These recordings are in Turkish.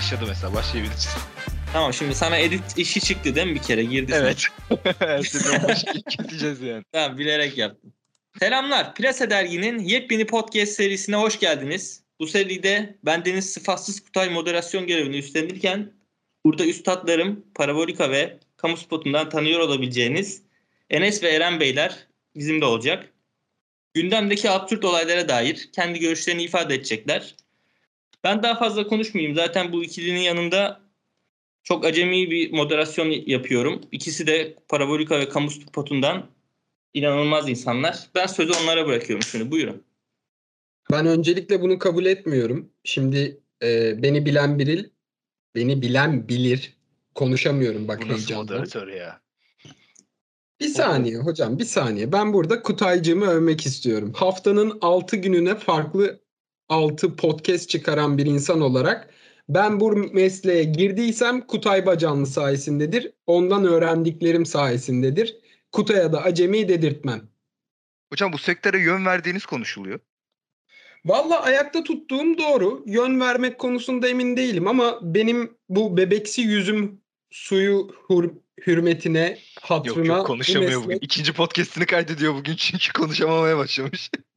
başladı mesela başlayabiliriz. Tamam şimdi sana edit işi çıktı değil mi bir kere girdi. Evet. Başka keseceğiz yani. Tamam bilerek yaptım. Selamlar. Plase Dergi'nin yepyeni podcast serisine hoş geldiniz. Bu seride ben Deniz Sıfatsız Kutay moderasyon görevini üstlenirken burada üstadlarım Parabolika ve Kamu Spotu'ndan tanıyor olabileceğiniz Enes ve Eren Beyler bizimle olacak. Gündemdeki absürt olaylara dair kendi görüşlerini ifade edecekler. Ben daha fazla konuşmayayım. Zaten bu ikilinin yanında çok acemi bir moderasyon yapıyorum. İkisi de Parabolika ve Kamu Spotu'ndan inanılmaz insanlar. Ben sözü onlara bırakıyorum şimdi. Buyurun. Ben öncelikle bunu kabul etmiyorum. Şimdi e, beni bilen biril, beni bilen bilir. Konuşamıyorum bak Bu nasıl moderatör ya? Bir saniye hocam bir saniye. Ben burada Kutaycığımı övmek istiyorum. Haftanın 6 gününe farklı 6 podcast çıkaran bir insan olarak ben bu mesleğe girdiysem Kutay Bacanlı sayesindedir. Ondan öğrendiklerim sayesindedir. Kutay'a da acemi dedirtmem. Hocam bu sektöre yön verdiğiniz konuşuluyor. Valla ayakta tuttuğum doğru. Yön vermek konusunda emin değilim ama benim bu bebeksi yüzüm suyu hür- hürmetine, hatırına... Yok yok bu konuşamıyor meslek- bugün. İkinci podcastini kaydediyor bugün çünkü konuşamamaya başlamış.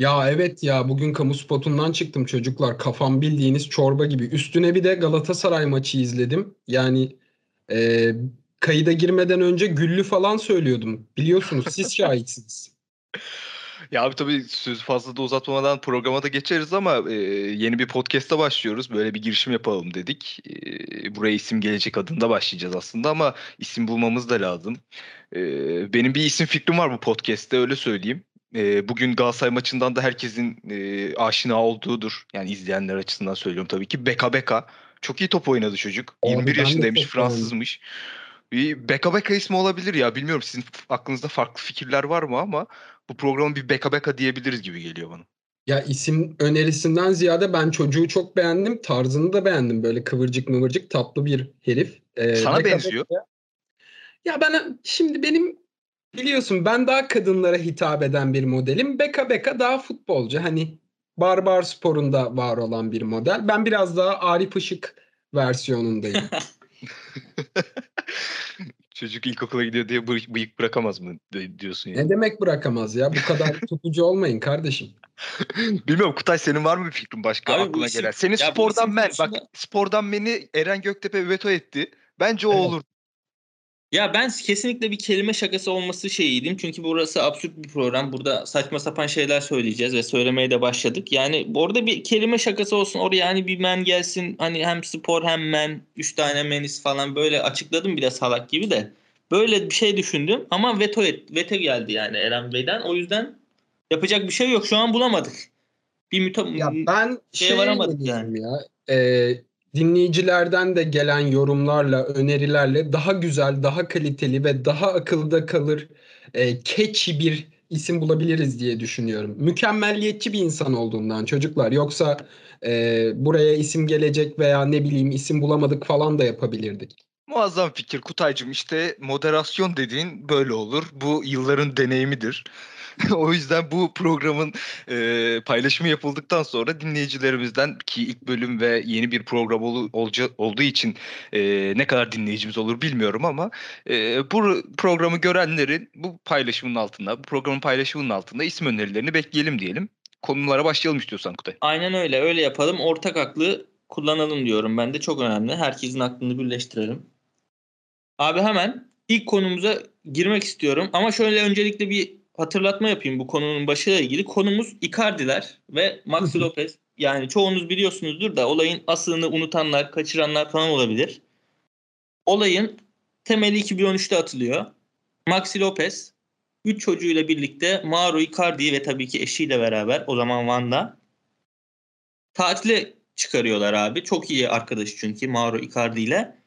Ya evet ya bugün kamu spotundan çıktım çocuklar. Kafam bildiğiniz çorba gibi. Üstüne bir de Galatasaray maçı izledim. Yani e, kayıda girmeden önce güllü falan söylüyordum. Biliyorsunuz siz şahitsiniz. Ya abi tabii sözü fazla da uzatmadan programa da geçeriz ama e, yeni bir podcast'a başlıyoruz. Böyle bir girişim yapalım dedik. E, buraya isim gelecek adında başlayacağız aslında ama isim bulmamız da lazım. E, benim bir isim fikrim var bu podcast'te öyle söyleyeyim. E, bugün Galatasaray maçından da herkesin e, aşina olduğudur. Yani izleyenler açısından söylüyorum tabii ki. Beka Beka. Çok iyi top oynadı çocuk. Abi 21 ben de yaşındaymış. Fransızmış. Bir Beka Beka ismi olabilir ya. Bilmiyorum sizin aklınızda farklı fikirler var mı ama bu programı bir Beka Beka diyebiliriz gibi geliyor bana. Ya isim önerisinden ziyade ben çocuğu çok beğendim. Tarzını da beğendim. Böyle kıvırcık mıvırcık tatlı bir herif. E, Sana Beka benziyor. Beka- Ya ben şimdi benim biliyorsun ben daha kadınlara hitap eden bir modelim. Beka Beka daha futbolcu. Hani Barbar Spor'unda var olan bir model. Ben biraz daha Arif Işık versiyonundayım. Çocuk ilkokula gidiyor diye bıy- bıyık bırakamaz mı di- diyorsun yani. ne demek bırakamaz ya? Bu kadar tutucu olmayın kardeşim. Bilmiyorum Kutay senin var mı bir fikrin başka Abi aklına isim- gelen? Senin spordan men konusunda- bak spordan beni Eren Göktepe veto etti. Bence o Evet. olur. Ya ben kesinlikle bir kelime şakası olması şeyiydim. Çünkü burası absürt bir program. Burada saçma sapan şeyler söyleyeceğiz ve söylemeye de başladık. Yani orada bir kelime şakası olsun. Oraya hani bir men gelsin. Hani hem spor hem men. Üç tane menis falan böyle açıkladım bile salak gibi de. Böyle bir şey düşündüm ama veto et, veto geldi yani Eren Bey'den. O yüzden yapacak bir şey yok. Şu an bulamadık. Bir müta Ya ben şey varamadık diyorum ya. e, dinleyicilerden de gelen yorumlarla, önerilerle daha güzel, daha kaliteli ve daha akılda kalır, e, catchy bir isim bulabiliriz diye düşünüyorum. Mükemmelliyetçi bir insan olduğundan çocuklar. Yoksa e, buraya isim gelecek veya ne bileyim isim bulamadık falan da yapabilirdik. Muazzam fikir Kutaycığım işte moderasyon dediğin böyle olur. Bu yılların deneyimidir. o yüzden bu programın e, paylaşımı yapıldıktan sonra dinleyicilerimizden ki ilk bölüm ve yeni bir program olu- olca- olduğu için e, ne kadar dinleyicimiz olur bilmiyorum ama e, bu programı görenlerin bu paylaşımın altında, bu programın paylaşımının altında isim önerilerini bekleyelim diyelim. Konulara başlayalım istiyorsan Kutay. Aynen öyle. Öyle yapalım. Ortak aklı kullanalım diyorum ben de. Çok önemli. Herkesin aklını birleştirelim. Abi hemen ilk konumuza girmek istiyorum. Ama şöyle öncelikle bir hatırlatma yapayım bu konunun başıyla ilgili. Konumuz Icardi'ler ve Maxi Lopez. Yani çoğunuz biliyorsunuzdur da olayın aslını unutanlar, kaçıranlar falan olabilir. Olayın temeli 2013'te atılıyor. Maxi Lopez 3 çocuğuyla birlikte Mauro Icardi ve tabii ki eşiyle beraber o zaman Van'da tatile çıkarıyorlar abi. Çok iyi arkadaş çünkü Mauro Icardi ile.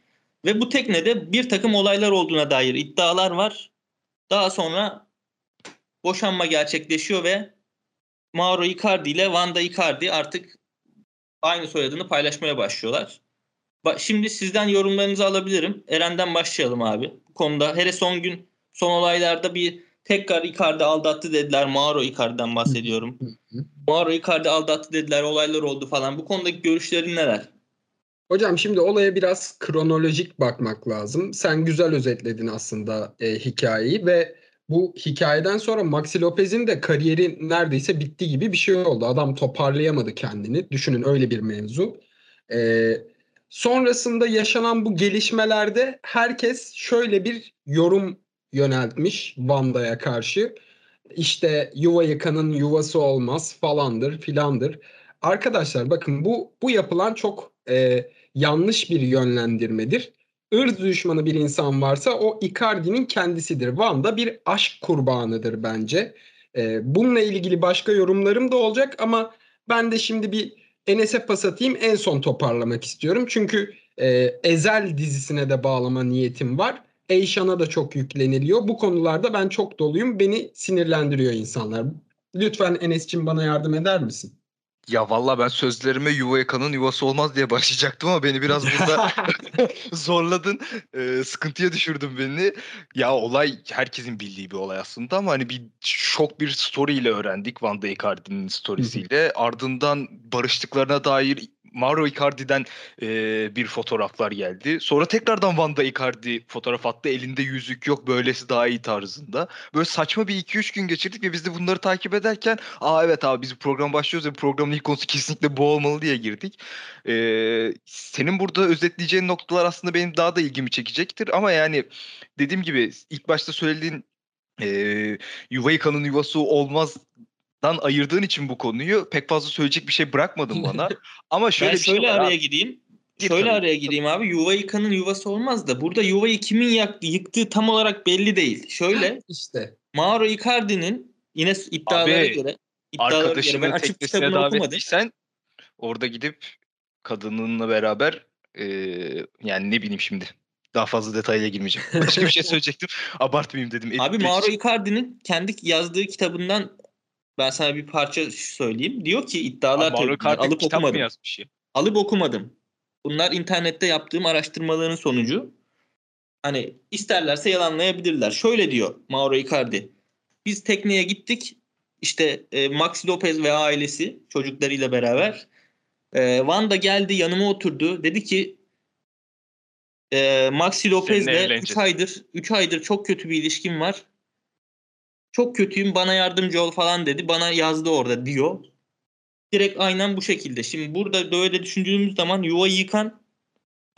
Ve bu teknede bir takım olaylar olduğuna dair iddialar var. Daha sonra boşanma gerçekleşiyor ve Mauro Icardi ile Vanda Icardi artık aynı soyadını paylaşmaya başlıyorlar. Ba- Şimdi sizden yorumlarınızı alabilirim. Eren'den başlayalım abi. Bu konuda hele son gün son olaylarda bir tekrar Icardi aldattı dediler. Mauro Icardi'den bahsediyorum. Mauro Icardi aldattı dediler. Olaylar oldu falan. Bu konudaki görüşlerin neler? Hocam şimdi olaya biraz kronolojik bakmak lazım. Sen güzel özetledin aslında e, hikayeyi ve bu hikayeden sonra Maxi Lopez'in de kariyeri neredeyse bitti gibi bir şey oldu. Adam toparlayamadı kendini. Düşünün öyle bir mevzu. E, sonrasında yaşanan bu gelişmelerde herkes şöyle bir yorum yöneltmiş Vanda'ya karşı. İşte yuva yıkanın yuvası olmaz falandır filandır. Arkadaşlar bakın bu bu yapılan çok e, yanlış bir yönlendirmedir. Irz düşmanı bir insan varsa o Icardi'nin kendisidir. Van da bir aşk kurbanıdır bence. E, bununla ilgili başka yorumlarım da olacak ama ben de şimdi bir Enes'e pas atayım en son toparlamak istiyorum. Çünkü e, Ezel dizisine de bağlama niyetim var. Eyşan'a da çok yükleniliyor. Bu konularda ben çok doluyum. Beni sinirlendiriyor insanlar. Lütfen Enes'cim bana yardım eder misin? Ya valla ben sözlerime yuva yakanın yuvası olmaz diye başlayacaktım ama beni biraz burada zorladın. Ee, sıkıntıya düşürdün beni. Ya olay herkesin bildiği bir olay aslında ama hani bir şok bir story ile öğrendik Van de Icardi'nin storiesiyle. Ardından barıştıklarına dair Mauro Icardi'den e, bir fotoğraflar geldi. Sonra tekrardan Van da Icardi fotoğraf attı. Elinde yüzük yok böylesi daha iyi tarzında. Böyle saçma bir 2-3 gün geçirdik ve biz de bunları takip ederken aa evet abi biz program başlıyoruz ve programın ilk konusu kesinlikle bu olmalı diye girdik. E, senin burada özetleyeceğin noktalar aslında benim daha da ilgimi çekecektir. Ama yani dediğim gibi ilk başta söylediğin e, yuva yıkanın yuvası olmaz dan ayırdığın için bu konuyu pek fazla söyleyecek bir şey bırakmadın bana. Ama şöyle ben bir şey şöyle var araya abi. gireyim. Gir şöyle tabii. araya gireyim abi. Yuva yıkanın yuvası olmaz da burada yuvayı kimin yaktı, yıktığı tam olarak belli değil. Şöyle İşte. Mauro Icardi'nin yine iddialara Abi, göre iddialara göre ben Arkadaşını teknesine kitabını okumadım. orada gidip kadınınla beraber e, yani ne bileyim şimdi daha fazla detaya girmeyeceğim. Başka bir şey söyleyecektim. Abartmayayım dedim. Abi. Mauro Icardi'nin kendi yazdığı kitabından ben sana bir parça söyleyeyim. Diyor ki iddialar Abi bunlar. Icardi alıp kitap mı okumadım. yazmış ya? Alıp okumadım. Bunlar internette yaptığım araştırmaların sonucu. Hani isterlerse yalanlayabilirler. Şöyle diyor Mauro Icardi. Biz tekneye gittik. İşte e, Maxi Lopez ve ailesi çocuklarıyla beraber. E, Van da geldi yanıma oturdu. Dedi ki e, Maxi Lopez'le 3 evleneceğiz. aydır 3 aydır çok kötü bir ilişkim var. Çok kötüyüm bana yardımcı ol falan dedi. Bana yazdı orada diyor. Direkt aynen bu şekilde. Şimdi burada böyle düşündüğümüz zaman yuva yıkan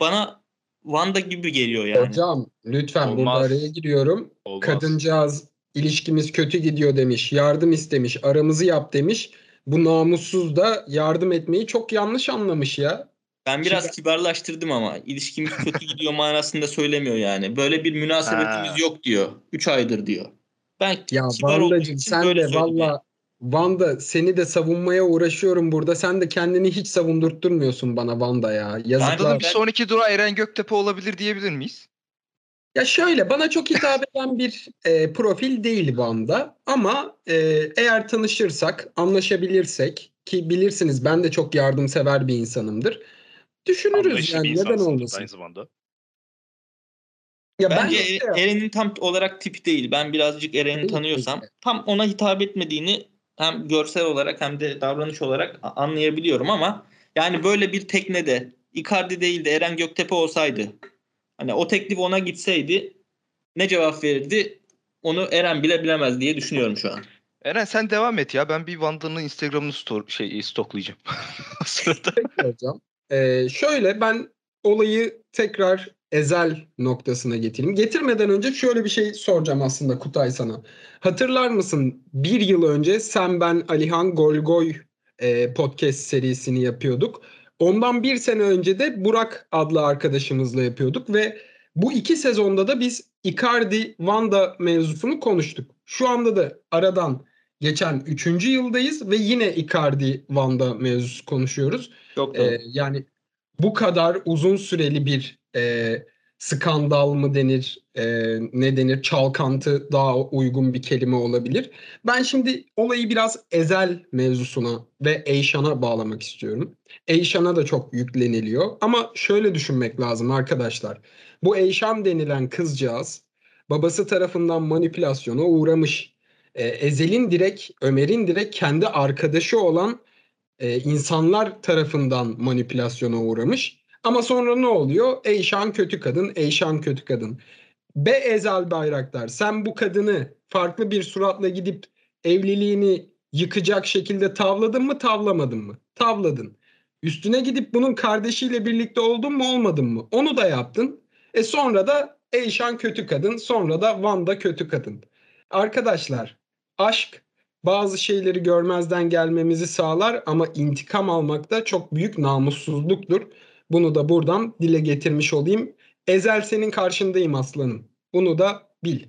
bana Vanda gibi geliyor yani. Hocam lütfen burada Olmaz. araya giriyorum. Olmaz. Kadıncağız ilişkimiz kötü gidiyor demiş. Yardım istemiş. Aramızı yap demiş. Bu namussuz da yardım etmeyi çok yanlış anlamış ya. Ben biraz Şimdi- kibarlaştırdım ama ilişkimiz kötü gidiyor manasında söylemiyor yani. Böyle bir münasebetimiz Ha. yok diyor. 3 aydır diyor. Ben Ya Vandacığım sen böyle de söyledim yani. valla Vanda seni de savunmaya uğraşıyorum burada. Sen de kendini hiç savundurtturmuyorsun bana Vanda ya. Yazıklar. bir sonraki durağı Eren Göktepe olabilir diyebilir miyiz? Ya şöyle bana çok hitap eden bir e, profil değil Van'da ama e, eğer tanışırsak, anlaşabilirsek ki bilirsiniz ben de çok yardımsever bir insanımdır. Düşünürüz Anlayışlı yani bir neden olmasın. Aynı zamanda. Ya Bence ben Er- Eren'in tam olarak tipi değil. Ben birazcık Eren'i tanıyorsam tam ona hitap etmediğini hem görsel olarak hem de davranış olarak anlayabiliyorum ama yani böyle bir teknede Icardi değil de Eren Göktepe olsaydı hani o teklif ona gitseydi ne cevap verirdi onu Eren bile bilemez diye düşünüyorum şu an. Eren sen devam et ya. Ben bir Vanda'nın Instagram'ını stor şey stoklayacağım. O sırada. Peki hocam. Ee, şöyle ben olayı tekrar ezel noktasına getireyim. Getirmeden önce şöyle bir şey soracağım aslında Kutay sana. Hatırlar mısın bir yıl önce sen ben Alihan Golgoy e, podcast serisini yapıyorduk. Ondan bir sene önce de Burak adlı arkadaşımızla yapıyorduk ve bu iki sezonda da biz Icardi Vanda mevzusunu konuştuk. Şu anda da aradan geçen üçüncü yıldayız ve yine Icardi Vanda mevzusu konuşuyoruz. Çok Ee, yani bu kadar uzun süreli bir e, skandal mı denir, e, ne denir, çalkantı daha uygun bir kelime olabilir. Ben şimdi olayı biraz Ezel mevzusuna ve Eyşan'a bağlamak istiyorum. Eyşan'a da çok yükleniliyor ama şöyle düşünmek lazım arkadaşlar. Bu Eyşan denilen kızcağız babası tarafından manipülasyona uğramış. E, Ezel'in direkt, Ömer'in direkt kendi arkadaşı olan e, insanlar tarafından manipülasyona uğramış. Ama sonra ne oluyor? Eyşan kötü kadın, Eyşan kötü kadın. Be Ezel Bayraktar sen bu kadını farklı bir suratla gidip evliliğini yıkacak şekilde tavladın mı tavlamadın mı? Tavladın. Üstüne gidip bunun kardeşiyle birlikte oldun mu olmadın mı? Onu da yaptın. E sonra da Eyşan kötü kadın sonra da Vanda kötü kadın. Arkadaşlar aşk bazı şeyleri görmezden gelmemizi sağlar ama intikam almak da çok büyük namussuzluktur. Bunu da buradan dile getirmiş olayım. Ezel senin karşındayım aslanım. Bunu da bil.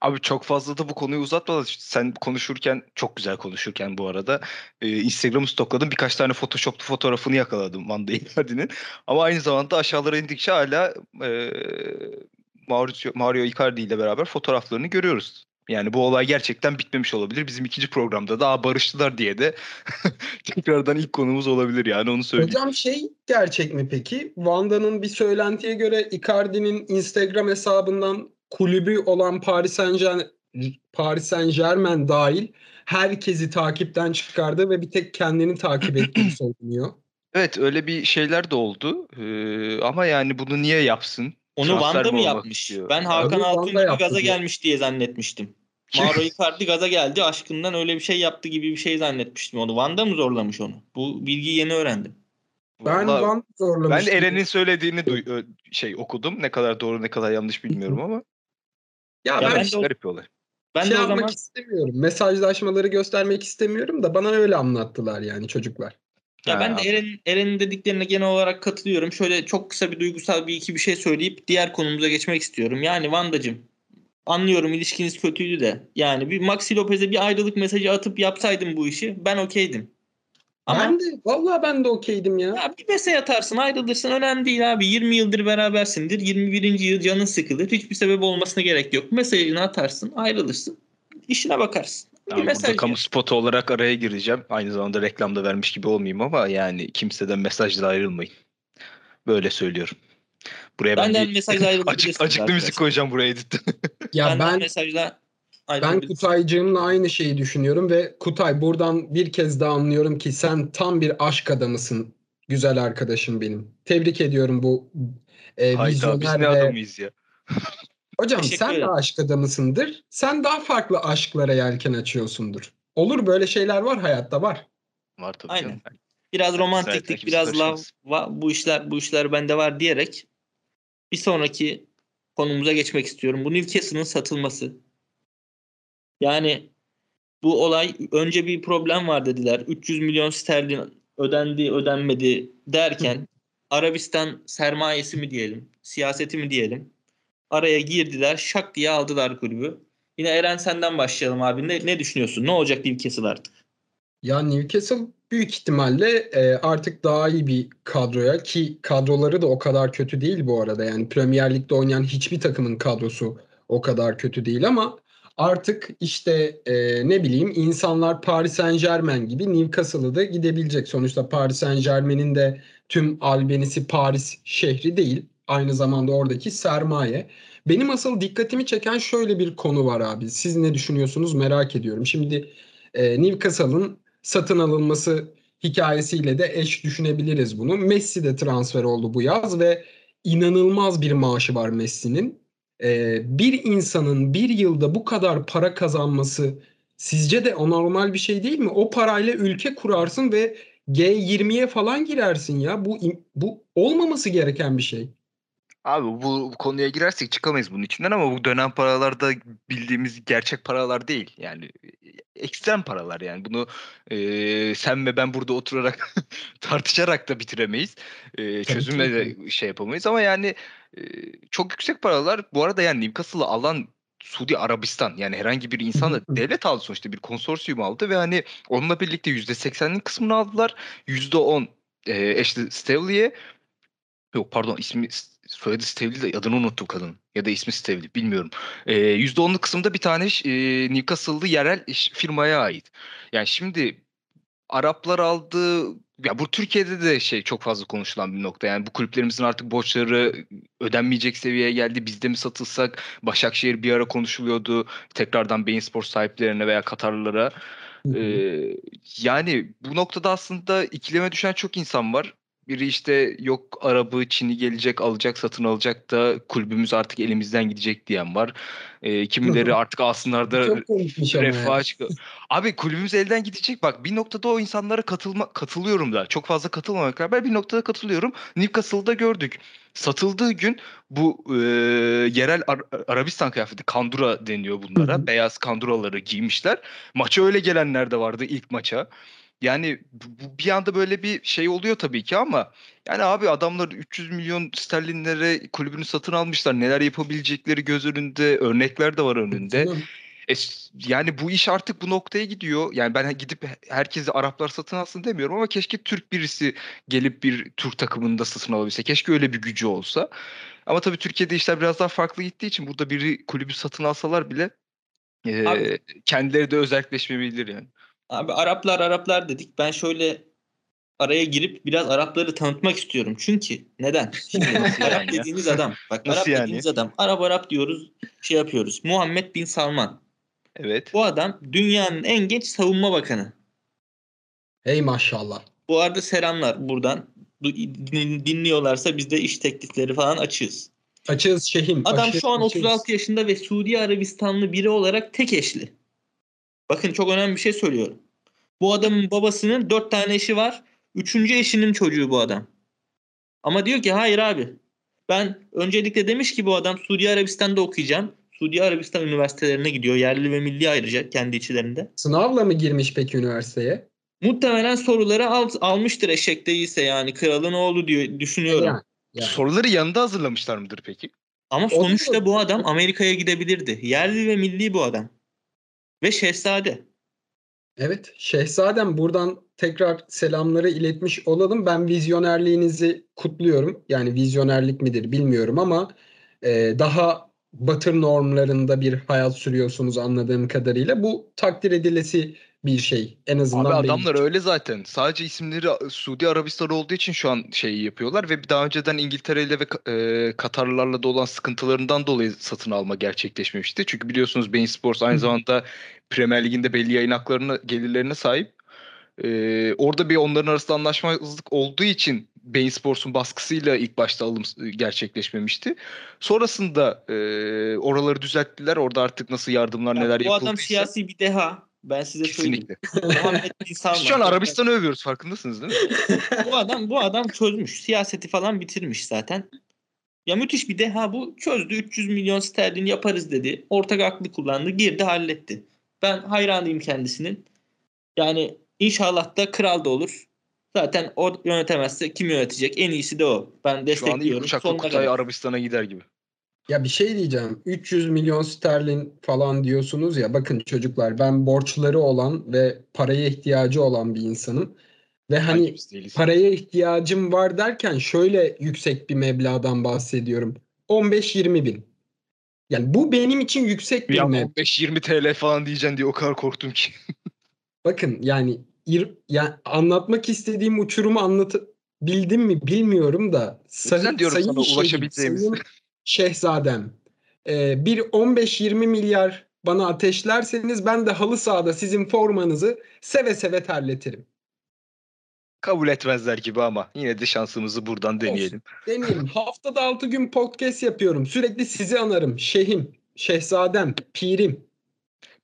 Abi çok fazla da bu konuyu uzatmadan sen konuşurken çok güzel konuşurken bu arada e, Instagram'ı stokladım birkaç tane photoshoplu fotoğrafını yakaladım Vanda Icardi'nin ama aynı zamanda aşağılara indikçe hala e, Mauricio, Mario Icardi ile beraber fotoğraflarını görüyoruz. Yani bu olay gerçekten bitmemiş olabilir. Bizim ikinci programda daha barıştılar diye de tekrardan ilk konumuz olabilir yani onu söyleyeyim. Hocam şey gerçek mi peki? Vanda'nın bir söylentiye göre Icardi'nin Instagram hesabından kulübü olan Paris Saint Paris Saint Germain dahil herkesi takipten çıkardı ve bir tek kendini takip ettiği söyleniyor. Evet öyle bir şeyler de oldu. Ee, ama yani bunu niye yapsın? Onu Van'da mı yapmış? istiyor? Ben Hakan Altun'un gaza diyor. gelmiş diye zannetmiştim. Mauro Icardi gaza geldi aşkından öyle bir şey yaptı gibi bir şey zannetmiştim onu. Van'da mı zorlamış onu? Bu bilgiyi yeni öğrendim. Ben Vallahi Van zorlamıştım. ben Eren'in söylediğini duy- şey okudum. Ne kadar doğru ne kadar yanlış bilmiyorum ama ya, Ya ben, ben de o- garip bir olay. Ben şey de o yapmak zaman istemiyorum. Mesajlaşmaları göstermek istemiyorum da bana öyle anlattılar yani çocuklar. Ya ben Ha. de Eren Eren'in dediklerine genel olarak katılıyorum. Şöyle çok kısa bir duygusal bir iki bir şey söyleyip diğer konumuza geçmek istiyorum. Yani Vandacım anlıyorum ilişkiniz kötüydü de. Yani bir Maxi Lopez'e bir ayrılık mesajı atıp yapsaydım bu işi ben okeydim. Ama Ben de vallahi ben de okeydim ya. Ya bir mesaj atarsın ayrılırsın önemli değil abi. 20 yıldır berabersindir. 21. yıl canın sıkılır. Hiçbir sebep olmasına gerek yok. Mesajını atarsın ayrılırsın. İşine bakarsın. Yani mesaj burada kamu spotu olarak araya gireceğim. Aynı zamanda reklamda vermiş gibi olmayayım ama yani kimseden mesajla ayrılmayın. Böyle söylüyorum. Buraya ben, Benden bir mesajla ayrılabilirsiniz acık, acıklı müzik koyacağım buraya editte. Ya Benden ben mesajla ben. Kutaycığımla aynı şeyi düşünüyorum ve Kutay buradan bir kez daha anlıyorum ki sen tam bir aşk adamısın güzel arkadaşım benim. Tebrik ediyorum bu e, Hayda biz ne adamıyız ya. hocam Teşekkür sen de aşk adamısındır. Sen daha farklı aşklara yelken açıyorsundur. Olur böyle şeyler var hayatta var. Var tabii Aynen. canım. Biraz romantiklik, biraz va- bu işler bu işler bende var diyerek bir sonraki konumuza geçmek istiyorum. Bu Newcastle'ın satılması. Yani bu olay önce bir problem var dediler. 300 milyon sterlin ödendi, ödenmedi derken Arabistan sermayesi mi diyelim, siyaseti mi diyelim. Araya girdiler, şak diye aldılar kulübü. Yine Eren senden başlayalım abi. Ne, ne düşünüyorsun? Ne olacak Newcastle artık? Ya Newcastle büyük ihtimalle e, artık daha iyi bir kadroya ki kadroları da o kadar kötü değil bu arada. Yani Premier Lig'de oynayan hiçbir takımın kadrosu o kadar kötü değil ama artık işte e, ne bileyim insanlar Paris Saint Germain gibi Newcastle'ı da gidebilecek. Sonuçta Paris Saint Germain'in de tüm albenisi Paris şehri değil. Aynı zamanda oradaki sermaye. Benim asıl dikkatimi çeken şöyle bir konu var abi. Siz ne düşünüyorsunuz merak ediyorum. Şimdi e, Newcastle'ın satın alınması hikayesiyle de eş düşünebiliriz bunu. Messi de transfer oldu bu yaz ve inanılmaz bir maaşı var Messi'nin. Ee, bir insanın bir yılda bu kadar para kazanması sizce de anormal bir şey değil mi? O parayla ülke kurarsın ve G20'ye falan girersin ya. Bu bu olmaması gereken bir şey. Abi bu, konuya girersek çıkamayız bunun içinden ama bu dönem paralar da bildiğimiz gerçek paralar değil. Yani ekstrem paralar yani bunu e, sen ve ben burada oturarak tartışarak da bitiremeyiz. E, çözümle de şey yapamayız ama yani e, çok yüksek paralar. Bu arada yani Newcastle'ı alan Suudi Arabistan yani herhangi bir insan da devlet aldı sonuçta bir konsorsiyum aldı ve hani onunla birlikte %80'lik kısmını aldılar. %10 e, Ashley Stavely'e Yok pardon ismi soyadı Stevli de adını unuttum kadının. Ya da ismi Stevli bilmiyorum. Ee, %10'luk kısımda bir tane e, Newcastle'lı yerel firmaya ait. Yani şimdi Araplar aldı. Ya bu Türkiye'de de şey çok fazla konuşulan bir nokta. Yani bu kulüplerimizin artık borçları ödenmeyecek seviyeye geldi. Biz de mi satılsak? Başakşehir bir ara konuşuluyordu. Tekrardan Bein Spor sahiplerine veya Katarlılara. Ee, yani bu noktada aslında ikileme düşen çok insan var. Biri işte yok Arabı Çin'i gelecek alacak satın alacak da kulübümüz artık elimizden gidecek diyen var. Ee, kimileri artık alsınlar da Çok komikmiş ama. refah ya. çıkıyor. Abi kulübümüz elden gidecek. Bak bir noktada o insanlara katılma katılıyorum da. Çok fazla katılmamakla beraber bir noktada katılıyorum. Newcastle'da gördük. Satıldığı gün bu e, yerel Ar- Arabistan kıyafeti kandura deniyor bunlara. Hı hı. Beyaz kanduraları giymişler. Maça öyle gelenler de vardı ilk maça. Yani bu, bir anda böyle bir şey oluyor tabii ki ama yani abi adamlar 300 milyon sterlinlere kulübünü satın almışlar. Neler yapabilecekleri göz önünde örnekler de var önünde. E, yani bu iş artık bu noktaya gidiyor. Yani ben gidip herkesi Araplar satın alsın demiyorum ama keşke Türk birisi gelip bir Türk takımında satın alabilse. Keşke öyle bir gücü olsa. Ama tabii Türkiye'de işler biraz daha farklı gittiği için burada biri kulübü satın alsalar bile e, Abi- kendileri de özelleşmeyebilir yani. Abi Araplar Araplar dedik. Ben şöyle araya girip biraz Arapları tanıtmak istiyorum. Çünkü neden? Şimdi Arap yani ya? dediğiniz adam. Bak Nasıl Arap yani? dediğiniz adam. Arap Arap diyoruz. Şey yapıyoruz. Muhammed Bin Salman. Evet. Bu adam dünyanın en genç savunma bakanı. Hey maşallah. Bu arada selamlar buradan. Dinliyorlarsa biz de iş teklifleri falan açığız. Açığız şehim. Adam aşırı şu an açığız. 36 yaşında ve Suudi Arabistanlı biri olarak tek eşli. Bakın çok önemli bir şey söylüyorum. Bu adamın babasının 4 tane eşi var. Üçüncü eşinin çocuğu bu adam. Ama diyor ki hayır abi. Ben öncelikle demiş ki bu adam Suudi Arabistan'da okuyacağım. Suudi Arabistan üniversitelerine gidiyor. Yerli ve milli ayrıca kendi içlerinde. Sınavla mı girmiş peki üniversiteye? Muhtemelen soruları al, almıştır eşek değilse yani kralın oğlu diyor düşünüyorum. Yani, yani. Soruları yanında hazırlamışlar mıdır peki? Ama sonuçta bu adam Amerika'ya gidebilirdi. Yerli ve milli bu adam. Ve şehzade. Evet, Şehzadem buradan tekrar selamları iletmiş olalım. Ben vizyonerliğinizi kutluyorum. Yani vizyonerlik midir bilmiyorum ama e, daha batı normlarında bir hayat sürüyorsunuz anladığım kadarıyla. Bu takdir edilesi bir şey. En azından Abi benim adamlar için. öyle zaten. Sadece isimleri Suudi Arabistan olduğu için şu an şeyi yapıyorlar ve daha önceden İngiltere ile ve e, Katarlarla da olan sıkıntılarından dolayı satın alma gerçekleşmemişti. Çünkü biliyorsunuz Bein Sports aynı zamanda Premier Lig'in de belli yayın haklarına, gelirlerine sahip. E, orada bir onların arasında anlaşmazlık olduğu için Bein Sports'un baskısıyla ilk başta alım e, gerçekleşmemişti. Sonrasında e, oraları düzelttiler. Orada artık nasıl yardımlar Ya neler bu adam siyasi bir deha. Ben size söyleyeyim. Kesinlikle. Biz şu an Arabistan'ı övüyoruz farkındasınız değil mi? bu adam bu adam çözmüş. Siyaseti falan bitirmiş zaten. Ya müthiş bir deha bu. Çözdü 300 milyon sterlin yaparız dedi. Ortak aklı kullandı. Girdi halletti. Ben hayranıyım kendisinin. Yani inşallah da kral da olur. Zaten o yönetemezse kim yönetecek? En iyisi de o. Ben Şu an ilk destekliyorum. Kutay. Arabistan'a gider gibi. Ya bir şey diyeceğim. 300 milyon sterlin falan diyorsunuz ya. Bakın çocuklar ben borçları olan ve paraya ihtiyacı olan bir insanım. Ve hani paraya ihtiyacım var derken şöyle yüksek bir meblağdan bahsediyorum. 15-20 bin. Yani bu benim için yüksek bir meblağ. 15-20 TL falan diyeceksin diye o kadar korktum ki. Bakın yani yani anlatmak istediğim uçurumu anlatabildim mi bilmiyorum da sayın, diyorum sayın sana şehit, ulaşabileceğimiz. sayın şehzadem e, bir 15-20 milyar bana ateşlerseniz ben de halı sahada sizin formanızı seve seve terletirim. Kabul etmezler gibi ama yine de şansımızı buradan deneyelim. Deneyelim. Haftada 6 gün podcast yapıyorum. Sürekli sizi anarım. Şehim, şehzadem, pirim.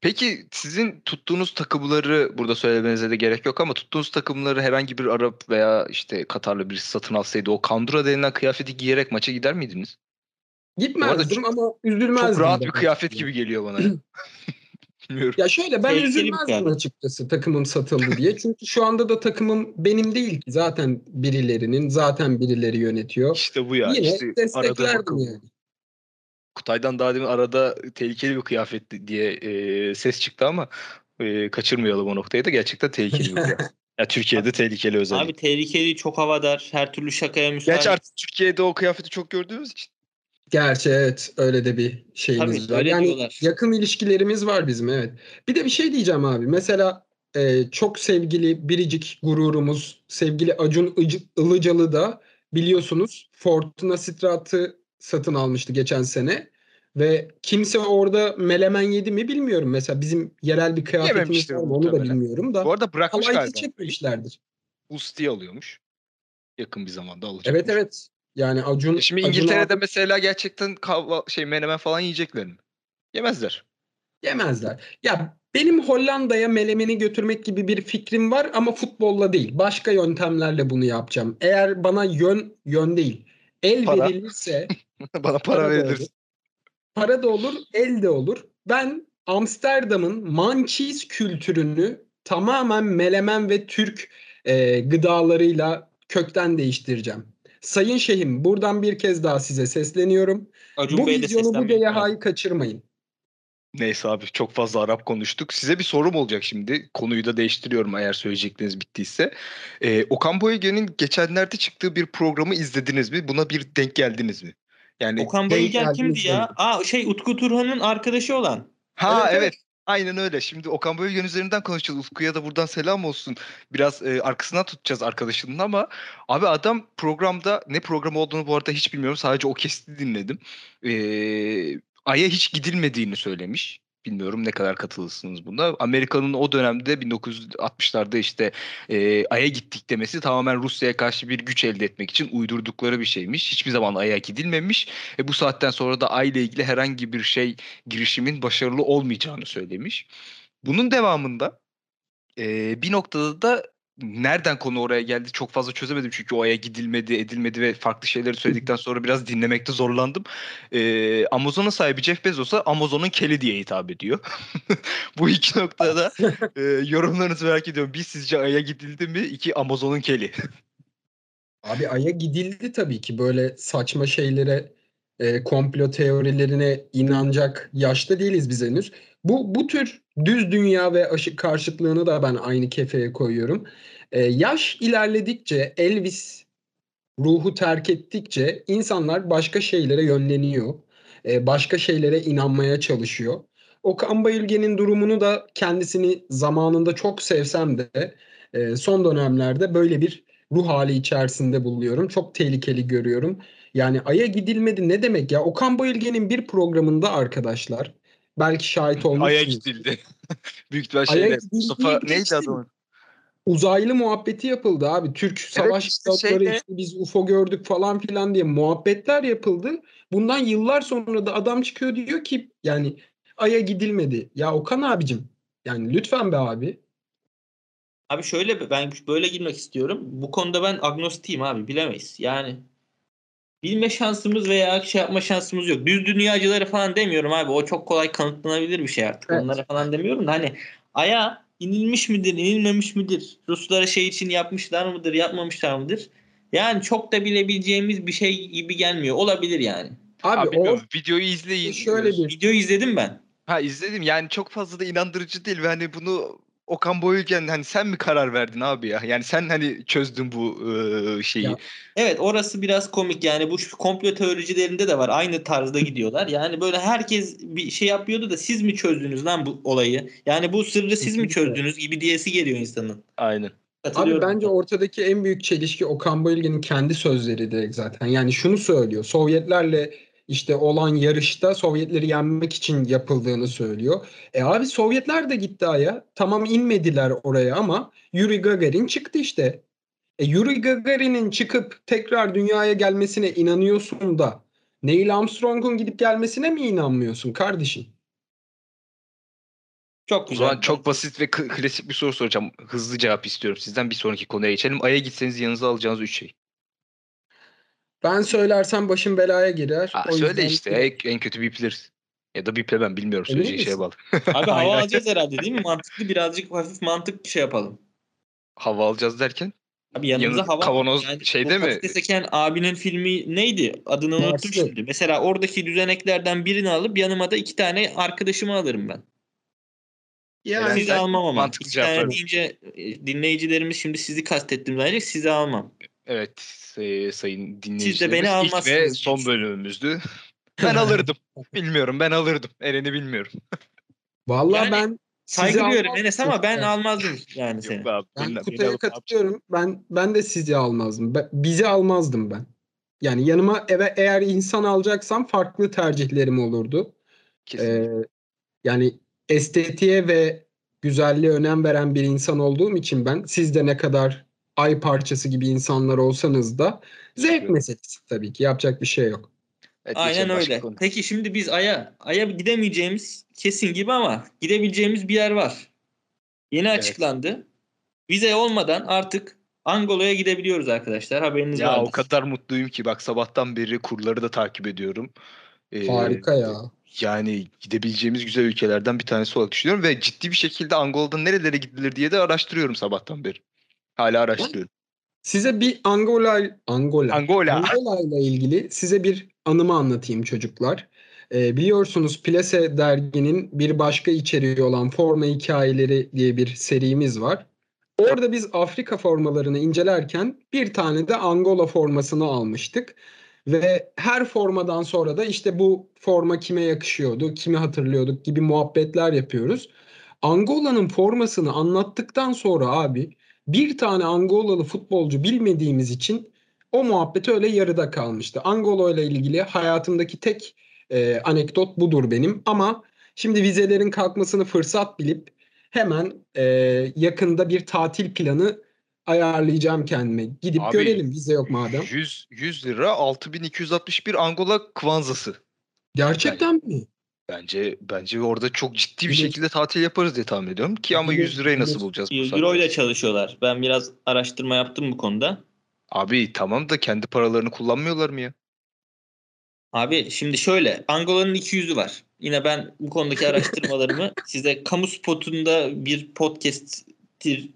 Peki sizin tuttuğunuz takımları burada söylemenize de gerek yok ama tuttuğunuz takımları herhangi bir Arap veya işte Katarlı birisi satın alsaydı o kandura denilen kıyafeti giyerek maça gider miydiniz? Gitmezdim çok- ama üzülmezdim. Çok rahat bir kıyafet gibi geliyor bana. ya. Bilmiyorum. Ya şöyle ben Tehlikeli üzülmezdim kıyafet. açıkçası takımım satıldı diye. Çünkü şu anda da takımım benim değil ki. Zaten birilerinin, zaten birileri yönetiyor. İşte bu ya. Yine işte desteklerdim yani. Kutay'dan daha demin arada tehlikeli bir kıyafet diye e, ses çıktı ama e, kaçırmayalım o noktayı da gerçekten tehlikeli bir kıyafet. Ya Türkiye'de tehlikeli özellikle. Abi tehlikeli, çok havadar, her türlü şakaya müsait. Gerçi artık Türkiye'de o kıyafeti çok gördüğümüz için. Gerçi evet öyle de bir şeyimiz Tabii, var. Yani diyorlar. yakın ilişkilerimiz var bizim evet. Bir de bir şey diyeceğim abi. Mesela e, çok sevgili biricik gururumuz sevgili Acun Ilıc- Ilıcalı da biliyorsunuz Fortuna Strat'ı satın almıştı geçen sene. Ve kimse orada melemen yedi mi bilmiyorum. Mesela bizim yerel bir kıyafetimiz var mı onu da bilmiyorum da. Bu arada bırakmış Halayı galiba. çekmemişlerdir. Usti alıyormuş. yakın bir zamanda olacak. Evet evet. Yani Acun Şimdi Acun İngiltere'de abi mesela gerçekten kahva, şey menemen falan yiyecekler mi? Yemezler. yemezler. Ya benim Hollanda'ya melemeni götürmek gibi bir fikrim var ama futbolla değil. Başka yöntemlerle bunu yapacağım. Eğer bana yön yön değil. El Para. verilirse Bana para Para olur. para da olur, el de olur. Ben Amsterdam'ın mançiz kültürünü tamamen melemen ve Türk e, gıdalarıyla kökten değiştireceğim. Sayın Şehim buradan bir kez daha size sesleniyorum. Acun bu Bey vizyonu bu deyahayı kaçırmayın. Neyse abi çok fazla Arap konuştuk. Size bir sorum olacak şimdi. Konuyu da değiştiriyorum eğer söyleyecekleriniz bittiyse. Ee, Okan Bayülgen'in geçenlerde çıktığı bir programı izlediniz mi? Buna bir denk geldiniz mi? Yani Okan Bayülgen kimdi ya? söyledim. Aa şey Utku Turhan'ın arkadaşı olan. ha Evet, evet. Aynen öyle. Şimdi Okan Bayülgen üzerinden konuşacağız. Utku'ya da buradan selam olsun. Biraz e, arkasından tutacağız arkadaşının ama abi adam programda ne program olduğunu bu arada hiç bilmiyorum. Sadece o kesiti dinledim. Ee, Ay'a hiç gidilmediğini söylemiş. Bilmiyorum ne kadar katılırsınız buna. Amerika'nın o dönemde 1960'larda işte e, Ay'a gittik demesi tamamen Rusya'ya karşı bir güç elde etmek için uydurdukları bir şeymiş. Hiçbir zaman Ay'a gidilmemiş. E, bu saatten sonra da Ay ile ilgili herhangi bir şey girişimin başarılı olmayacağını söylemiş. Bunun devamında e, bir noktada da nereden konu oraya geldi çok fazla çözemedim çünkü o aya gidilmedi edilmedi ve farklı şeyleri söyledikten sonra biraz dinlemekte zorlandım. E, Amazon'un sahibi Jeff Bezos'a Amazon'un keli diye hitap ediyor. Bu iki noktada e, yorumlarınızı merak ediyorum. Bir sizce aya gidildi mi? İki Amazon'un keli. Abi Ay'a gidildi tabii ki böyle saçma şeylere, e, komplo teorilerine inanacak yaşta değiliz biz henüz. Bu bu tür düz dünya ve aşık karşıtlığını da ben aynı kefeye koyuyorum. E, yaş ilerledikçe Elvis ruhu terk ettikçe insanlar başka şeylere yönleniyor. E, başka şeylere inanmaya çalışıyor. Okan Bayülgen'in durumunu da kendisini zamanında çok sevsem de e, son dönemlerde böyle bir ruh hali içerisinde buluyorum. Çok tehlikeli görüyorum. Yani Ay'a gidilmedi ne demek ya? Okan Bayülgen'in bir programında arkadaşlar belki şahit Aya olmuşsunuz. gidildi. Büyük ihtimal Ay'a şeyle Mustafa neydi adamın? Uzaylı muhabbeti yapıldı abi. Türk savaş işte pilotları şeyde- işte biz UFO gördük falan filan diye muhabbetler yapıldı. Bundan yıllar sonra da adam çıkıyor diyor ki yani Ay'a gidilmedi. Ya Okan abicim yani lütfen be abi. Abi şöyle ben böyle girmek istiyorum. Bu konuda ben agnostiyim abi bilemeyiz. Yani bilme şansımız veya şey yapma şansımız yok. Düz dünyacıları falan demiyorum abi. O çok kolay kanıtlanabilir bir şey artık. Evet. Onlara falan demiyorum da hani aya inilmiş midir, inilmemiş midir? Ruslara şey için yapmışlar mıdır, yapmamışlar mıdır? Yani çok da bilebileceğimiz bir şey gibi gelmiyor. Olabilir yani. Abi, Abi o videoyu izleyin. şöyle bir Videoyu izledim ben. Ha izledim yani çok fazla da inandırıcı değil ve hani bunu Okan Bayülgen hani sen mi karar verdin abi ya? Yani sen hani çözdün bu e, şeyi. Ya, Evet orası biraz komik yani bu komplo teoricilerinde de var aynı tarzda gidiyorlar. Yani böyle herkes bir şey yapıyordu da siz mi çözdünüz lan bu olayı? Yani bu sırrı siz mi çözdünüz gibi diyesi geliyor insanın. Aynen. Abi Katılıyorum. bence ortadaki en büyük çelişki Okan Bayülgen'in kendi sözleri direkt zaten. Yani şunu söylüyor. Sovyetlerle işte olan yarışta Sovyetleri yenmek için yapıldığını söylüyor. E abi Sovyetler de gitti Ay'a. Tamam inmediler oraya ama Yuri Gagarin çıktı işte. E Yuri Gagarin'in çıkıp tekrar dünyaya gelmesine inanıyorsun da Neil Armstrong'un gidip gelmesine mi inanmıyorsun kardeşim? Çok O güzel. zaman çok basit ve klasik bir soru soracağım. Hızlı cevap istiyorum sizden bir sonraki konuya geçelim. Ay'a gitseniz yanınıza alacağınız 3 şey. Ben söylersem başım belaya girer. Aa, O söyle yüzden- işte en, en kötü bipleriz. Ya da biple ben bilmiyorum söyleyeceği şeye bağlı. Abi hava alacağız herhalde değil mi? Mantıklı birazcık hafif mantık şey yapalım. Hava alacağız derken Abi yanımıza Yanı- hava kavanoz yani şeyde mi? Eken abinin filmi neydi? Adını unuttum Marslı. şimdi. Mesela oradaki düzeneklerden birini alıp yanıma da iki tane arkadaşımı alırım ben. Yani sizi almam ama. mantıklı İki tane cevaplar- deyince e, dinleyicilerimiz şimdi sizi kastettim zannedecek. Sizi almam. evet e, sayın dinleyicilerimiz beni ilk almazsınız ve son bölümümüzdü. Ben alırdım. bilmiyorum ben alırdım. Eren'i bilmiyorum. Vallahi Yani ben Saygı duyuyorum Enes ama ben almazdım yani seni. Yok abi. Ben beni- beni Kutay'a ne katılıyorum. Ben ben de sizi almazdım. Ben- bizi almazdım ben. Yani yanıma eve eğer insan alacaksam farklı tercihlerim olurdu. Kesinlikle. Ee, yani estetiğe ve güzelliğe önem veren bir insan olduğum için ben siz de ne kadar ay parçası gibi insanlar olsanız da zevk meselesi tabii ki yapacak bir şey yok. Evet, Aynen öyle. konu. Peki şimdi biz Ay'a Ay'a gidemeyeceğimiz kesin gibi ama gidebileceğimiz bir yer var. Yeni Evet. açıklandı. Vize olmadan artık Angola'ya gidebiliyoruz arkadaşlar. Haberiniz Ya vardır. o kadar mutluyum ki bak sabahtan beri kurları da takip ediyorum. Ee, Harika ya. Yani gidebileceğimiz güzel ülkelerden bir tanesi olarak düşünüyorum ve ciddi bir şekilde Angola'da nerelere gidilir diye de araştırıyorum sabahtan beri. Hala araştırıyorum. Size bir Angola Angola Angola. Angola ile ilgili size bir anımı anlatayım çocuklar. Ee, biliyorsunuz Plase derginin bir başka içeriği olan Forma Hikayeleri diye bir serimiz var. Orada biz Afrika formalarını incelerken bir tane de Angola formasını almıştık. Ve her formadan sonra da işte bu forma kime yakışıyordu, kimi hatırlıyorduk gibi muhabbetler yapıyoruz. Angola'nın formasını anlattıktan sonra abi bir tane Angolalı futbolcu bilmediğimiz için o muhabbet öyle yarıda kalmıştı. Angola ile ilgili hayatımdaki tek e, anekdot budur benim. Ama şimdi vizelerin kalkmasını fırsat bilip hemen e, yakında bir tatil planı ayarlayacağım kendime. Gidip Abi, görelim vize yok madem. 100, 100 lira 6261 Angola kvanzası. Gerçekten mi? Bence bence orada çok ciddi bir şekilde tatil yaparız diye tahmin ediyorum ki ama Bilir, 100 lirayı nasıl bulacağız bu Euro ile çalışıyorlar. Ben biraz araştırma yaptım bu konuda. Abi tamam da kendi paralarını kullanmıyorlar mı ya? Abi şimdi şöyle Angola'nın 200'ü var. Yine ben bu konudaki araştırmalarımı size kamu spotunda bir podcast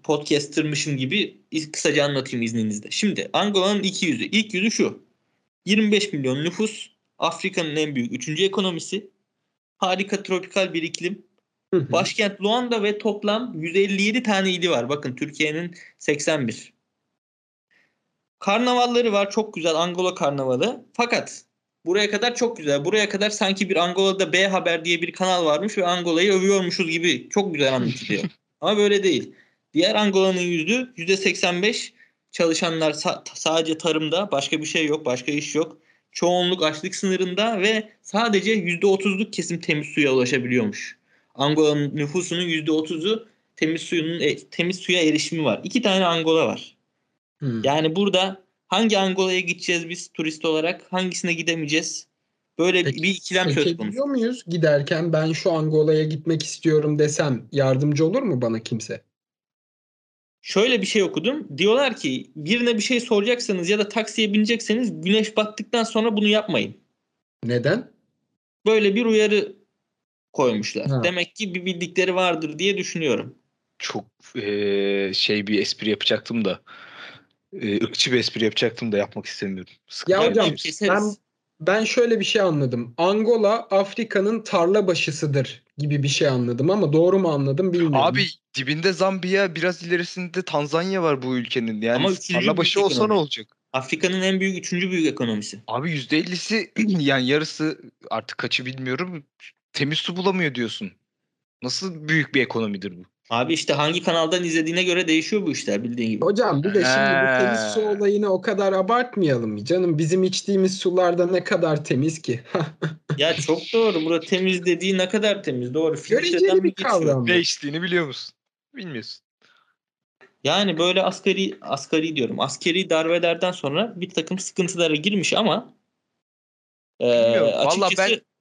podcastermışım gibi kısaca anlatayım izninizle. Şimdi Angola'nın 200'ü. İlk yüzü şu. 25 milyon nüfus. Afrika'nın en büyük 3. ekonomisi. Harika tropikal bir iklim. Hı hı. Başkent Luanda ve toplam 157 tane ili var. Bakın Türkiye'nin 81. Karnavalları var. Çok güzel Angola karnavalı. Fakat buraya kadar çok güzel. Buraya kadar sanki bir Angola'da B Haber diye bir kanal varmış ve Angola'yı övüyormuşuz gibi. Çok güzel anlatılıyor. Ama böyle değil. Diğer Angola'nın yüzü %85 çalışanlar sa- sadece tarımda. Başka bir şey yok. Başka iş yok. Çoğunluk açlık sınırında ve sadece %30'luk kesim temiz suya ulaşabiliyormuş. Angola'nın nüfusunun %30'u temiz suyunun e, temiz suya erişimi var. İki tane Angola var. Hı. Yani burada hangi Angola'ya gideceğiz biz turist olarak? Hangisine gidemeyeceğiz? Böyle Peki, bir ikilem söz konusu. muyuz giderken ben şu Angola'ya gitmek istiyorum desem yardımcı olur mu bana kimse? Şöyle bir şey okudum. Diyorlar ki birine bir şey soracaksanız ya da taksiye binecekseniz güneş battıktan sonra bunu yapmayın. Neden? Böyle bir uyarı koymuşlar. Ha. Demek ki bir bildikleri vardır diye düşünüyorum. Çok eee, şey bir espri yapacaktım da eee, ırkçı bir espri yapacaktım da yapmak istemiyorum. Sıkıntı Ya hocam keseriz. ben ben şöyle bir şey anladım. Angola Afrika'nın tarla başısıdır gibi bir şey anladım ama doğru mu anladım bilmiyorum. Abi dibinde Zambiya biraz ilerisinde Tanzanya var bu ülkenin. Yani Ama tarla başı olsa ne ekonomi. olacak? Afrika'nın en büyük, üçüncü büyük ekonomisi. Abi %50'si yani yarısı artık kaçı bilmiyorum temiz su bulamıyor diyorsun. Nasıl büyük bir ekonomidir bu? Abi işte hangi kanaldan izlediğine göre değişiyor bu işler bildiğin gibi. Hocam bir de şimdi bu temiz su olayını o kadar abartmayalım canım? Bizim içtiğimiz sularda ne kadar temiz ki? Ya çok doğru. Burada temiz dediği ne kadar temiz. Doğru. Filtreden Göreceli bir geçiyor? kavram. Ne içtiğini biliyor musun? Bilmiyorsun. Yani böyle asgari asgari diyorum. Askeri darbelerden sonra bir takım sıkıntılara girmiş ama e, Bilmiyorum. Vallahi açıkçası ben-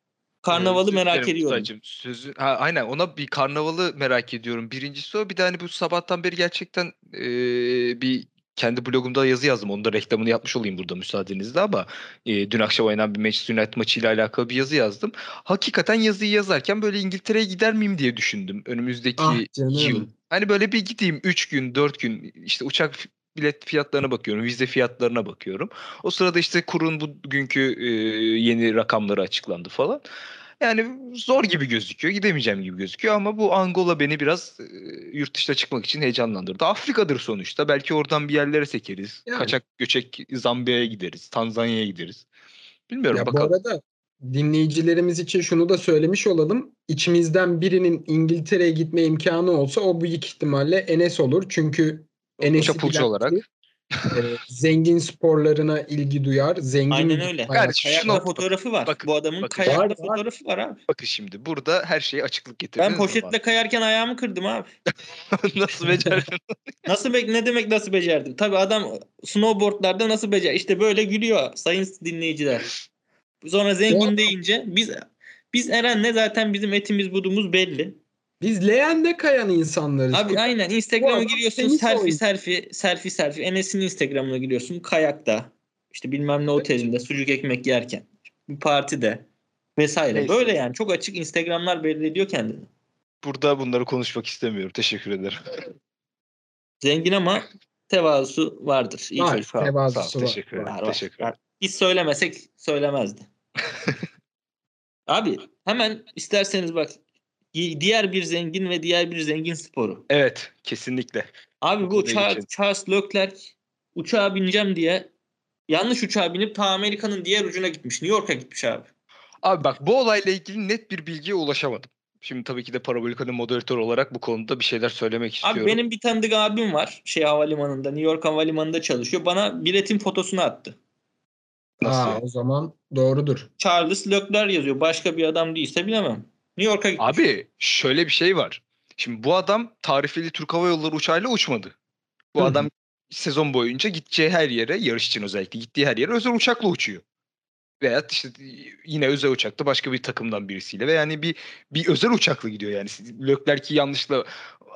karnavalı Özür merak ediyorum. Kutaycığım. Sözü, ha, aynen ona bir karnavalı merak ediyorum. Birincisi o. Bir de hani bu sabahtan beri gerçekten eee, bir kendi blogumda yazı yazdım. Onun da reklamını yapmış olayım burada müsaadenizle ama eee, dün akşam oynanan bir Manchester United maçıyla alakalı bir yazı yazdım. Hakikaten yazıyı yazarken böyle İngiltere'ye gider miyim diye düşündüm. Önümüzdeki Ah canım. yıl. Hani böyle bir gideyim 3 gün 4 gün işte uçak bilet fiyatlarına bakıyorum. Vize fiyatlarına bakıyorum. O sırada işte kurun bugünkü e, yeni rakamları açıklandı falan. Yani zor gibi gözüküyor. Gidemeyeceğim gibi gözüküyor ama bu Angola beni biraz e, yurt dışına çıkmak için heyecanlandırdı. Afrika'dır sonuçta. Belki oradan bir yerlere sekeriz. Yani. Kaçak göçek Zambiya'ya gideriz. Tanzanya'ya gideriz. Bilmiyorum Ya bu bakalım. arada dinleyicilerimiz için şunu da söylemiş olalım. İçimizden birinin İngiltere'ye gitme imkanı olsa o büyük ihtimalle Enes olur. Çünkü Enes'i Çapulcu bilen olarak. biri e, zengin sporlarına ilgi duyar. Zengin Aynen öyle. şunu- fotoğrafı var. bakın, Bu adamın bakın. Var, var. fotoğrafı var abi. Bakın şimdi burada her şeye açıklık getirdiniz. Ben poşetle kayarken ayağımı kırdım abi. Nasıl becerdin? Nasıl be- ne demek nasıl becerdim? Tabii adam snowboardlarda nasıl becer? İşte böyle gülüyor sayın dinleyiciler. Sonra zengin deyince biz biz Eren'le zaten bizim etimiz budumuz belli. Biz leğende kayan insanlarız. Abi aynen Instagram'a giriyorsun selfie oyuncu. selfie selfie selfie Enes'in Instagram'ına giriyorsun kayakta işte bilmem ne otelinde sucuk ekmek yerken bir partide vesaire. Neyse. Böyle yani çok açık Instagram'lar belli ediyor kendini. Burada bunları konuşmak istemiyorum. Teşekkür ederim. Zengin ama tevazusu vardır. İyi Var, çocuk. Tevazusu sağ ol, var. teşekkür ederim. Var, var, teşekkür ederim. Biz söylemesek söylemezdi. Abi hemen isterseniz bak diğer bir zengin ve diğer bir zengin sporu. Evet, kesinlikle. Abi bu konuya Charles, Leclerc uçağa bineceğim diye yanlış uçağa binip ta Amerika'nın diğer ucuna gitmiş. New York'a gitmiş abi. Abi bak bu olayla ilgili net bir bilgiye ulaşamadım. Şimdi tabii ki de Parabolika'nın moderatör olarak bu konuda bir şeyler söylemek istiyorum. Abi benim bir tanıdık abim var. Şey havalimanında, New York havalimanında çalışıyor. Bana biletin fotosunu attı. Nasıl Aa, o zaman doğrudur. Charles Leclerc yazıyor. Başka bir adam değilse bilemem. New York'a gitmiş. Abi şöyle bir şey var. Şimdi bu adam tarifeli Türk Hava Yolları uçağıyla uçmadı. Bu Hı hı. adam sezon boyunca gideceği her yere, yarış için özellikle gittiği her yere özel uçakla uçuyor. Veya işte yine özel uçakta başka bir takımdan birisiyle ve yani bir bir özel uçakla gidiyor yani. Leclerc'i yanlışla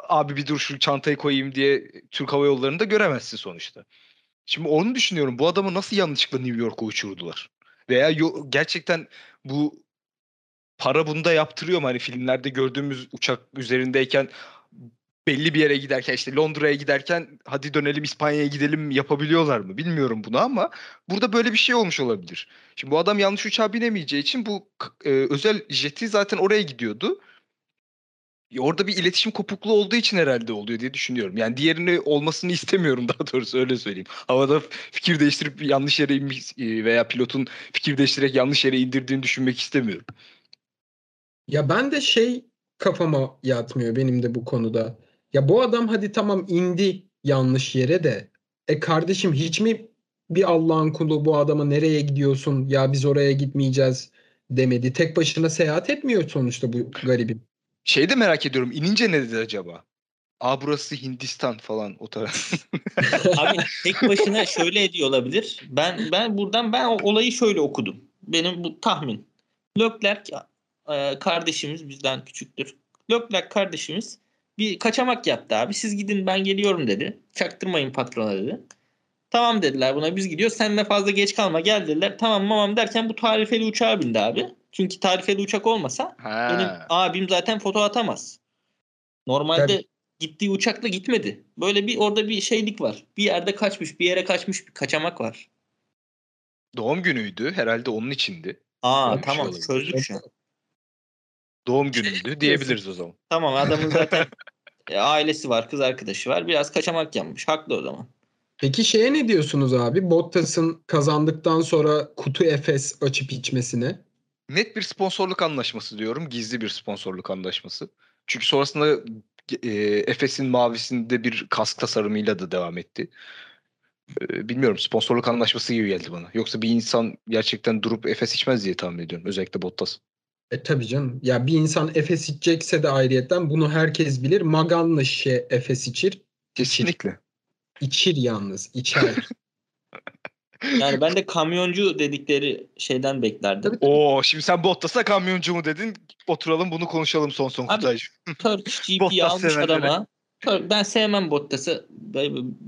abi bir dur şu çantayı koyayım diye Türk Hava Yolları'nda göremezsin sonuçta. Şimdi onu düşünüyorum. Bu adamı nasıl yanlışlıkla New York'a uçurdular? Veya yo- gerçekten bu para bunda yaptırıyor mu? Hani filmlerde gördüğümüz uçak üzerindeyken belli bir yere giderken işte Londra'ya giderken hadi dönelim İspanya'ya gidelim yapabiliyorlar mı? Bilmiyorum bunu ama burada böyle bir şey olmuş olabilir. Şimdi bu adam yanlış uçağa binemeyeceği için bu e, özel jeti zaten oraya gidiyordu. E, Orada bir iletişim kopukluğu olduğu için herhalde oluyor diye düşünüyorum. Yani diğerini olmasını istemiyorum daha doğrusu öyle söyleyeyim. Havada fikir değiştirip yanlış yere inmiş e, veya pilotun fikir değiştirerek yanlış yere indirdiğini düşünmek istemiyorum. Ya ben de şey kafama yatmıyor benim de bu konuda. Ya bu adam hadi tamam indi yanlış yere de. E kardeşim hiç mi bir Allah'ın kulu bu adama nereye gidiyorsun ya biz oraya gitmeyeceğiz demedi. Tek başına seyahat etmiyor sonuçta bu garibim. Şey de merak ediyorum. inince ne dedi acaba? Aa burası Hindistan falan o taraf. Abi tek başına şöyle ediyor olabilir. Ben ben buradan ben olayı şöyle okudum. Benim bu tahmin. Leclerc e, kardeşimiz bizden küçüktür. Leclerc kardeşimiz bir kaçamak yaptı abi. Siz gidin ben geliyorum dedi. Çaktırmayın patrona dedi. Tamam dediler buna biz gidiyoruz. Sen de fazla geç kalma gel dediler. Tamam mamam derken bu tarifeli uçağa bindi abi. Çünkü tarifeli uçak olmasa benim Ha. abim zaten foto atamaz. Normalde Tabii. gittiği uçakla gitmedi. Böyle bir orada bir şeylik var. Bir yerde kaçmış, bir yere kaçmış bir kaçamak var. Doğum günüydü. Herhalde onun içindi. Aa Öyle şey tamam olabilir. çözdük şu an. Doğum günüydü diyebiliriz o zaman. Tamam adamın zaten e, ailesi var, kız arkadaşı var. Biraz kaçamak yapmış. Haklı o zaman. Peki şeye ne diyorsunuz abi? Bottas'ın kazandıktan sonra kutu Efes açıp içmesine. Net bir sponsorluk anlaşması diyorum. Gizli bir sponsorluk anlaşması. Çünkü sonrasında e, Efes'in mavisinde bir kask tasarımıyla da devam etti. E, bilmiyorum sponsorluk anlaşması gibi geldi bana. Yoksa bir insan gerçekten durup Efes içmez diye tahmin ediyorum. Özellikle Bottas. E tabii canım. Ya bir insan Efes içecekse de ayrıyetten bunu herkes bilir. Maganla şişe Efes içir. Kesinlikle. İçir yalnız. içer. Yani ben de kamyoncu dedikleri şeyden beklerdim. Tabii. Oo şimdi sen Bottas'a kamyoncu mu dedin? Oturalım bunu konuşalım son son Abi, Kutaycığım. Turkish GP Bottas almış adama. Ben sevmem Bottas'ı.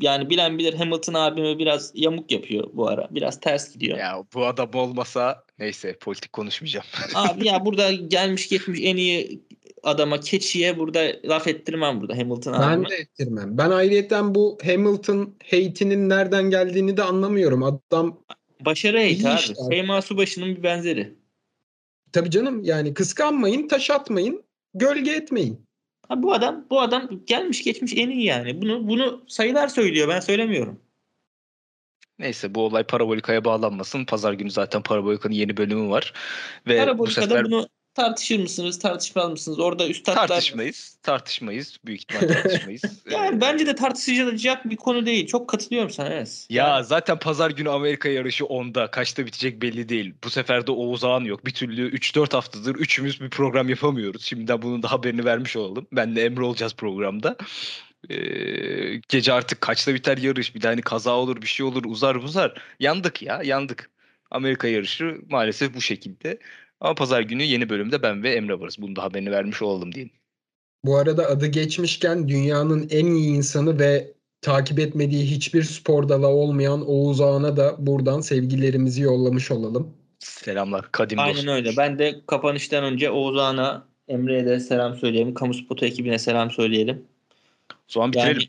Yani bilen bilir Hamilton abime biraz yamuk yapıyor bu ara. Biraz ters gidiyor. Ya bu adam olmasa neyse politik konuşmayacağım. Abi ya burada gelmiş geçmiş en iyi adama keçiye burada laf ettirmem burada Hamilton ben abime. de ettirmem. Ben ayrıyetten bu Hamilton hate'inin nereden geldiğini de anlamıyorum. Adam Başarı hate abi. işte. Şeyma Subaşı'nın bir benzeri. tabii canım yani kıskanmayın, taş atmayın, gölge etmeyin. Abi bu adam bu adam gelmiş geçmiş en iyi yani. Bunu bunu sayılar söylüyor ben söylemiyorum. Neyse bu olay Parabolika'ya bağlanmasın. Pazar günü zaten Parabolika'nın yeni bölümü var. Ve bu Parabolika'da sefer bunu tartışır mısınız, tartışmaz mısınız? Orada üstadlar... Tartışmayız. Tartışmayız. Büyük ihtimal tartışmayız. Yani Ee, bence de tartışılacak bir konu değil. Çok katılıyorum sana Enes. Ya zaten pazar günü Amerika yarışı 10'da. Kaçta bitecek belli değil. Bu sefer de Oğuz Ağan yok. Bir türlü 3-4 haftadır üçümüz bir program yapamıyoruz. Şimdiden bunun da haberini vermiş olalım. Ben de Emre olacağız programda. Ee, gece artık kaçta biter yarış? Bir de hani kaza olur bir şey olur uzar uzar. Yandık ya yandık. Amerika yarışı maalesef bu şekilde. Ama pazar günü yeni bölümde ben ve Emre varız. Bunun da haberini vermiş olalım diyeyim. Bu arada adı geçmişken dünyanın en iyi insanı ve takip etmediği hiçbir spor dalı olmayan Oğuz Ağa'na da buradan sevgilerimizi yollamış olalım. Selamlar kadim Aynen dostum. öyle. Ben de kapanıştan önce Oğuzhan'a, Emre'ye de selam söyleyelim. Kamu Spotu ekibine selam söyleyelim. O zaman bitirelim. Yani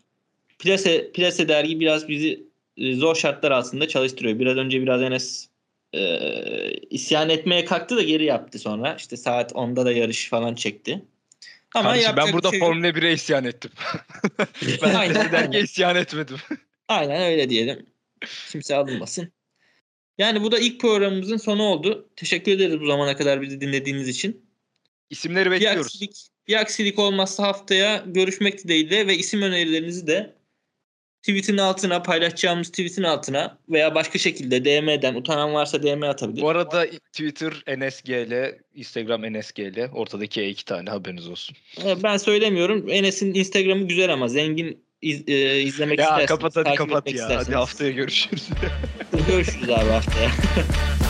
Plase, Plase dergi biraz bizi e, zor şartlar altında çalıştırıyor. Biraz önce biraz Enes e, isyan etmeye kalktı da geri yaptı sonra. İşte saat 10'da da yarış falan çekti. Ama Kardeşim ben burada bir şey. Formula 1'e isyan ettim. ben Aynen. isyan etmedim. Aynen öyle diyelim. Kimse alınmasın. Yani bu da ilk programımızın sonu oldu. Teşekkür ederiz bu zamana kadar bizi dinlediğiniz için. İsimleri Bir bekliyoruz. aksilik, bir aksilik olmazsa haftaya görüşmek dileğiyle ve isim önerilerinizi de tweetin altına paylaşacağımız tweetin altına veya başka şekilde DM'den utanan varsa DM atabilir. Bu arada Twitter NSGL, Instagram NSGL. Ortadaki iki tane haberiniz olsun. Ee, Ben söylemiyorum. Enes'in Instagram'ı güzel ama zengin iz- e, izlemek Ya isterseniz, kapat hadi kapat ya. isterseniz. Hadi haftaya görüşürüz. Görüşürüz abi haftaya.